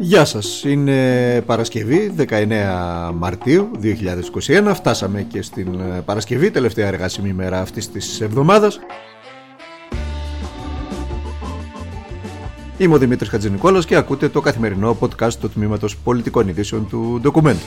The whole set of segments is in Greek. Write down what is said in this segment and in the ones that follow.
Γεια σας, είναι Παρασκευή 19 Μαρτίου 2021 Φτάσαμε και στην ε, Παρασκευή, τελευταία εργάσιμη ημέρα αυτής της εβδομάδας. Είμαι ο Δημήτρης Χατζηνικόλας και ακούτε το καθημερινό podcast του Τμήματος Πολιτικών Ειδήσεων του Ντοκουμέντου.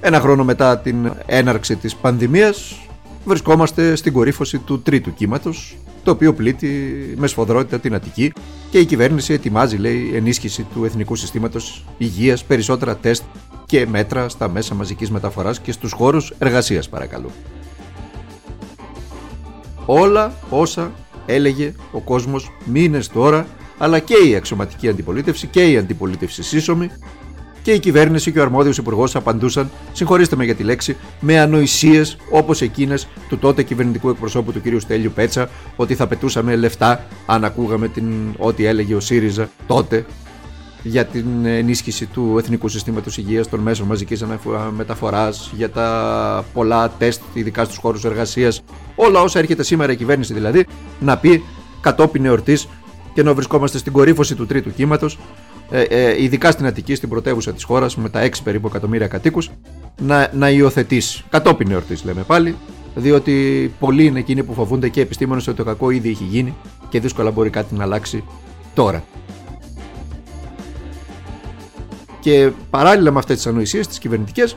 Ένα χρόνο μετά την έναρξη της πανδημίας βρισκόμαστε στην κορύφωση του τρίτου κύματος το οποίο πλήττει με σφοδρότητα την Αττική και η κυβέρνηση ετοιμάζει, λέει, ενίσχυση του εθνικού συστήματος υγείας, περισσότερα τεστ και μέτρα στα μέσα μαζικής μεταφοράς και στους χώρους εργασίας, παρακαλώ. Όλα όσα έλεγε ο κόσμος μήνες τώρα, αλλά και η αξιωματική αντιπολίτευση και η αντιπολίτευση σύσσωμη και η κυβέρνηση και ο αρμόδιος υπουργός απαντούσαν, συγχωρήστε με για τη λέξη, με ανοησίες όπως εκείνες του τότε κυβερνητικού εκπροσώπου του κ. Στέλιου Πέτσα, ότι θα πετούσαμε λεφτά αν ακούγαμε την, ό,τι έλεγε ο ΣΥΡΙΖΑ τότε για την ενίσχυση του Εθνικού Συστήματος Υγείας, των μέσων μαζικής μεταφοράς, για τα πολλά τεστ, ειδικά στους χώρους εργασίας. Όλα όσα έρχεται σήμερα η κυβέρνηση δηλαδή να πει κατόπιν εορτής και να βρισκόμαστε στην κορύφωση του τρίτου κύματος ε, ε, ειδικά στην Αττική, στην πρωτεύουσα της χώρας, με τα 6 περίπου εκατομμύρια κατοίκους, να, να υιοθετήσει. Κατόπιν εορτής, λέμε πάλι, διότι πολλοί είναι εκείνοι που φοβούνται και επιστήμονες ότι το κακό ήδη έχει γίνει και δύσκολα μπορεί κάτι να αλλάξει τώρα. Και παράλληλα με αυτές τις ανοησίες, τις κυβερνητικές,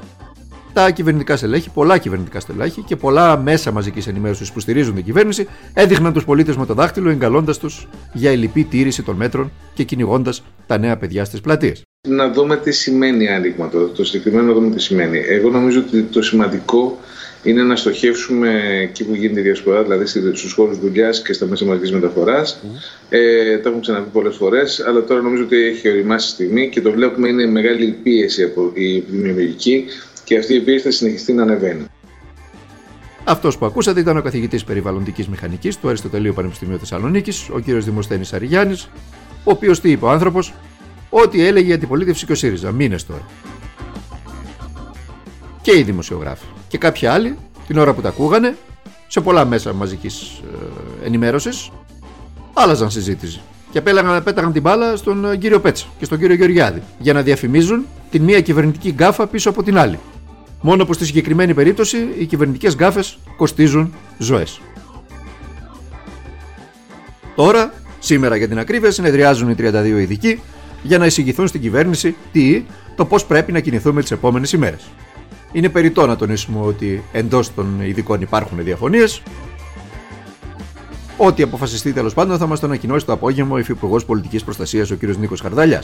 τα κυβερνητικά στελέχη, πολλά κυβερνητικά στελέχη και πολλά μέσα μαζικής ενημέρωσης που στηρίζουν την κυβέρνηση έδειχναν τους πολίτες με το δάχτυλο, εγκαλώντας τους για ελληπή τήρηση των μέτρων και κυνηγώντας τα νέα παιδιά στις πλατείες. Να δούμε τι σημαίνει άνοιγμα το, το συγκεκριμένο να δούμε τι σημαίνει. Εγώ νομίζω ότι το σημαντικό είναι να στοχεύσουμε εκεί που γίνεται η διασπορά, δηλαδή στους χώρους δουλειάς και στα μέσα μαζικής μεταφοράς. Mm. Ε, το έχουμε ξαναπεί πολλές φορές, αλλά τώρα νομίζω ότι έχει οριμάσει η στιγμή και το βλέπουμε είναι μεγάλη πίεση από η επιδημιολογική και αυτή η πίεση θα συνεχιστεί να ανεβαίνει. Αυτός που ακούσατε ήταν ο καθηγητής περιβαλλοντικής μηχανικής του Αριστοτελείου Πανεπιστημίου Θεσσαλονίκης, ο κ. Δημοσθένης Αριγιάννης, ο οποίος τι είπε ο άνθρωπος, ότι έλεγε η αντιπολίτευση και ο ΣΥΡΙΖΑ. Μήνε τώρα. Και οι δημοσιογράφοι. Και κάποιοι άλλοι, την ώρα που τα ακούγανε, σε πολλά μέσα μαζικής ε, ενημέρωσης, άλλαζαν συζήτηση. Και πέλαγαν, πέταγαν την μπάλα στον ε, κύριο Πέτσα και στον κύριο Γεωργιάδη για να διαφημίζουν την μία κυβερνητική γκάφα πίσω από την άλλη. Μόνο που στη συγκεκριμένη περίπτωση οι κυβερνητικές γκάφες κοστίζουν ζωές. Τώρα, σήμερα για την ακρίβεια, συνεδριάζουν οι 32 ειδικοί για να εισηγηθούν στην κυβέρνηση τι, το πώς πρέπει να κινηθούμε τις επόμενες ημέρες. Είναι περιττό να τονίσουμε ότι εντός των ειδικών υπάρχουν διαφωνίες, Ό,τι αποφασιστεί τέλος πάντων θα μας το ανακοινώσει το απόγευμα ο Υφυπουργός Πολιτικής Προστασίας ο κ. Νίκος Χαρδαλιά.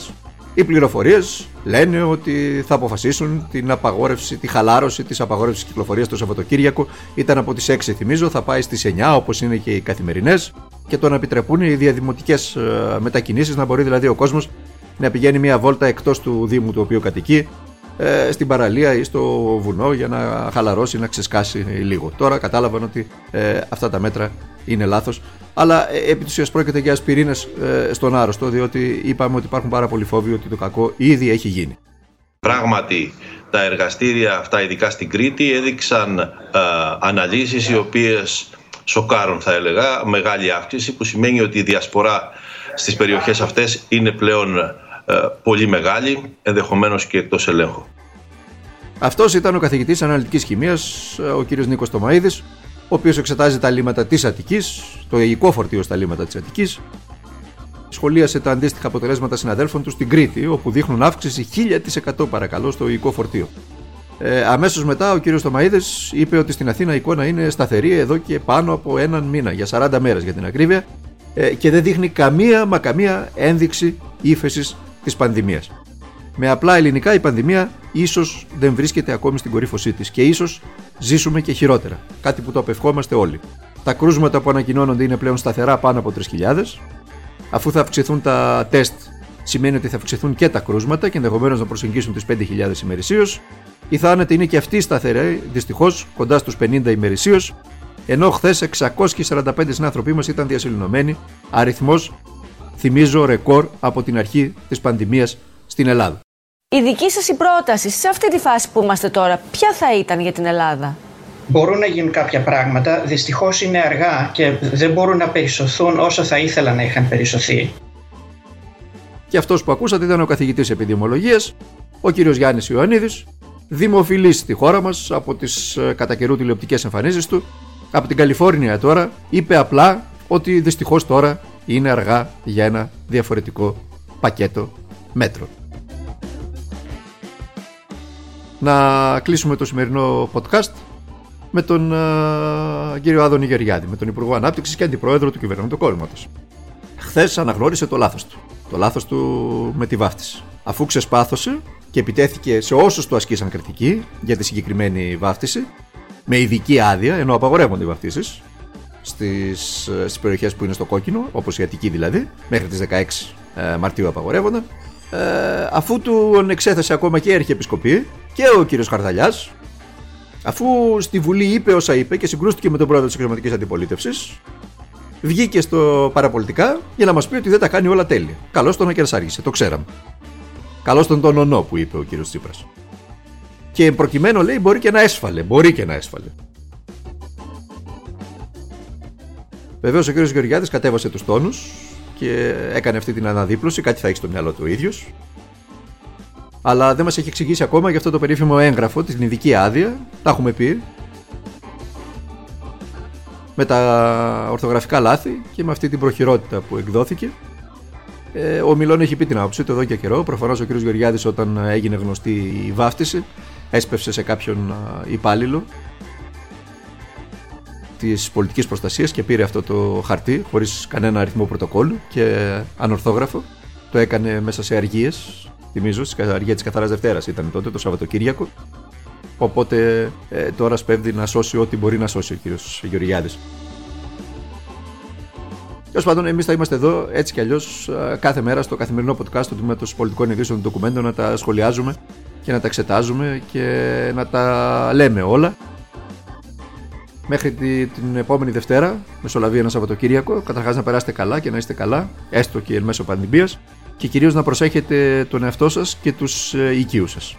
Οι πληροφορίες λένε ότι θα αποφασίσουν την απαγόρευση, τη χαλάρωση της απαγόρευσης κυκλοφορίας το Σαββατοκύριακο. Ήταν από τις 6, θυμίζω, θα πάει στις 9 όπως είναι και οι καθημερινές και το να επιτρεπούν οι διαδημοτικές ε, μετακινήσεις, να μπορεί δηλαδή ο κόσμος να πηγαίνει μια βόλτα εκτός του Δήμου του οποίου κατοικεί ε, στην παραλία ή στο βουνό για να χαλαρώσει, να ξεσκάσει λίγο. Τώρα κατάλαβαν ότι ε, αυτά τα μέτρα είναι λάθος. Αλλά ε, επί της πρόκειται για ασπιρίνες ε, στον άρρωστο, διότι είπαμε ότι υπάρχουν πάρα πολλοί φόβοι ότι το κακό ήδη έχει γίνει. Πράγματι, τα εργαστήρια αυτά, ειδικά στην Κρήτη, έδειξαν ε, αναλύσεις οι οποίες σοκάρουν, θα έλεγα, μεγάλη αύξηση, που σημαίνει ότι η διασπορά στις περιοχές αυτές είναι πλέον ε, πολύ μεγάλη, ενδεχομένως και εκτός ελέγχου. Αυτός ήταν ο καθηγητής αναλυτικής χημίας, ο κύριος Νίκος Τομαίδης, ο οποίος εξετάζει τα λίμματα της Αττικής, το υγικό φορτίο στα λίμματα της Αττικής. Σχολίασε τα αντίστοιχα αποτελέσματα συναδέλφων τους στην Κρήτη, όπου δείχνουν αύξηση 1000% παρακαλώ στο υγικό φορτίο. Ε, Αμέσως μετά ο κύριος Τομαίδη είπε ότι στην Αθήνα η εικόνα είναι σταθερή εδώ και πάνω από έναν μήνα, για 40 μέρες για την ακρίβεια, ε, και δεν δείχνει καμία μα καμία ένδειξη ύφεσης της πανδημίας. Με απλά ελληνικά η πανδημία ίσως δεν βρίσκεται ακόμη στην κορύφωσή της και ίσως ζήσουμε και χειρότερα. Κάτι που το απευχόμαστε όλοι. Τα κρούσματα που ανακοινώνονται είναι πλέον σταθερά πάνω από 3.000. Αφού θα αυξηθούν τα τεστ, σημαίνει ότι θα αυξηθούν και τα κρούσματα και ενδεχομένως να προσεγγίσουν τις 5.000 ημερησίως. Οι θάνατοι είναι και αυτοί σταθεροί, δυστυχώς κοντά στους 50 ημερησίως, ενώ χθες 645 συνάνθρωποι μας ήταν διασυλληνωμένοι, αριθμός, θυμίζω, ρεκόρ από την αρχή της πανδημίας στην Ελλάδα. Η δική σας η πρόταση σε αυτή τη φάση που είμαστε τώρα, ποια θα ήταν για την Ελλάδα; μπορούν να γίνουν κάποια πράγματα, δυστυχώς είναι αργά και δεν μπορούν να περισσωθούν όσο θα ήθελα να είχαν περισσωθεί. Και αυτός που ακούσατε ήταν ο καθηγητής επιδημολογίας, ο κύριος Γιάννης Ιωαννίδης, δημοφιλής στη χώρα μας από τις ε, κατά καιρού τηλεοπτικές εμφανίσεις του, από την Καλιφόρνια τώρα, είπε απλά ότι δυστυχώς τώρα είναι αργά για ένα διαφορετικό πακέτο μέτρων. Να κλείσουμε το σημερινό podcast με τον uh, κύριο Άδωνη Γεριάδη, με τον Υπουργό Ανάπτυξης και Αντιπρόεδρο του Κυβερνώντο Κόμματο. Χθες αναγνώρισε το λάθος του. Το λάθος του με τη βάφτιση. Αφού ξεσπάθωσε και επιτέθηκε σε όσους του ασκήσαν κριτική για τη συγκεκριμένη βάφτιση, με ειδική άδεια, ενώ απαγορεύονται οι βαφτίσεις στις, ε, στις περιοχές που είναι στο κόκκινο, όπως η Αττική δηλαδή, μέχρι τις 16 ε, Μαρτίου απαγορεύονταν, ε, αφού του εξέθεσε ακόμα και η Αρχιεπισκοπή και ο κύριος Χαρδαλιάς, αφού στη Βουλή είπε όσα είπε και συγκρούστηκε με τον πρόεδρο της εξωματικής αντιπολίτευσης, βγήκε στο παραπολιτικά για να μας πει ότι δεν τα κάνει όλα τέλεια. Καλώς τον ακερσάργησε, το ξέραμε. Καλώς τον τον ονό που είπε ο κύριος Τσίπρας. Και προκειμένου λέει μπορεί και να έσφαλε, μπορεί και να έσφαλε. Βεβαίως ο κ. Γεωργιάδης κατέβασε τους τόνους και έκανε αυτή την αναδίπλωση. Κάτι θα έχει στο μυαλό του ο ίδιος. Αλλά δεν μας έχει εξηγήσει ακόμα για αυτό το περίφημο έγγραφο, την ειδική άδεια. Τα έχουμε πει. Με τα ορθογραφικά λάθη και με αυτή την προχειρότητα που εκδόθηκε. Ε, ο Μιλών έχει πει την άποψή του εδώ και καιρό. Προφανώς ο κ. Γεωργιάδης, όταν έγινε γνωστή η βάφτιση, έσπευσε σε κάποιον υπάλληλο της πολιτικής προστασίας και πήρε αυτό το χαρτί χωρίς κανένα αριθμό πρωτοκόλλου και ανορθόγραφο. Το έκανε μέσα σε αργίες, θυμίζω, στην αργία της Καθαράς Δευτέρας ήταν τότε, το Σαββατοκύριακο. Οπότε ε, τώρα σπέβδει να σώσει ό,τι μπορεί να σώσει ο κύριος Γεωργιάδης. Τέλος πάντων, εμείς θα είμαστε εδώ έτσι κι αλλιώς κάθε μέρα στο καθημερινό podcast του Τμήματο Πολιτικών Ειδήσεων Ντοκουμέντων να τα σχολιάζουμε και να τα εξετάζουμε και να τα λέμε όλα. Μέχρι την επόμενη Δευτέρα, μεσολαβεί ένα Σαββατοκύριακο. Καταρχάς να περάσετε καλά και να είστε καλά, έστω και εν μέσω πανδημίας. Και κυρίως να προσέχετε τον εαυτό σας και τους ε, οικείους σας.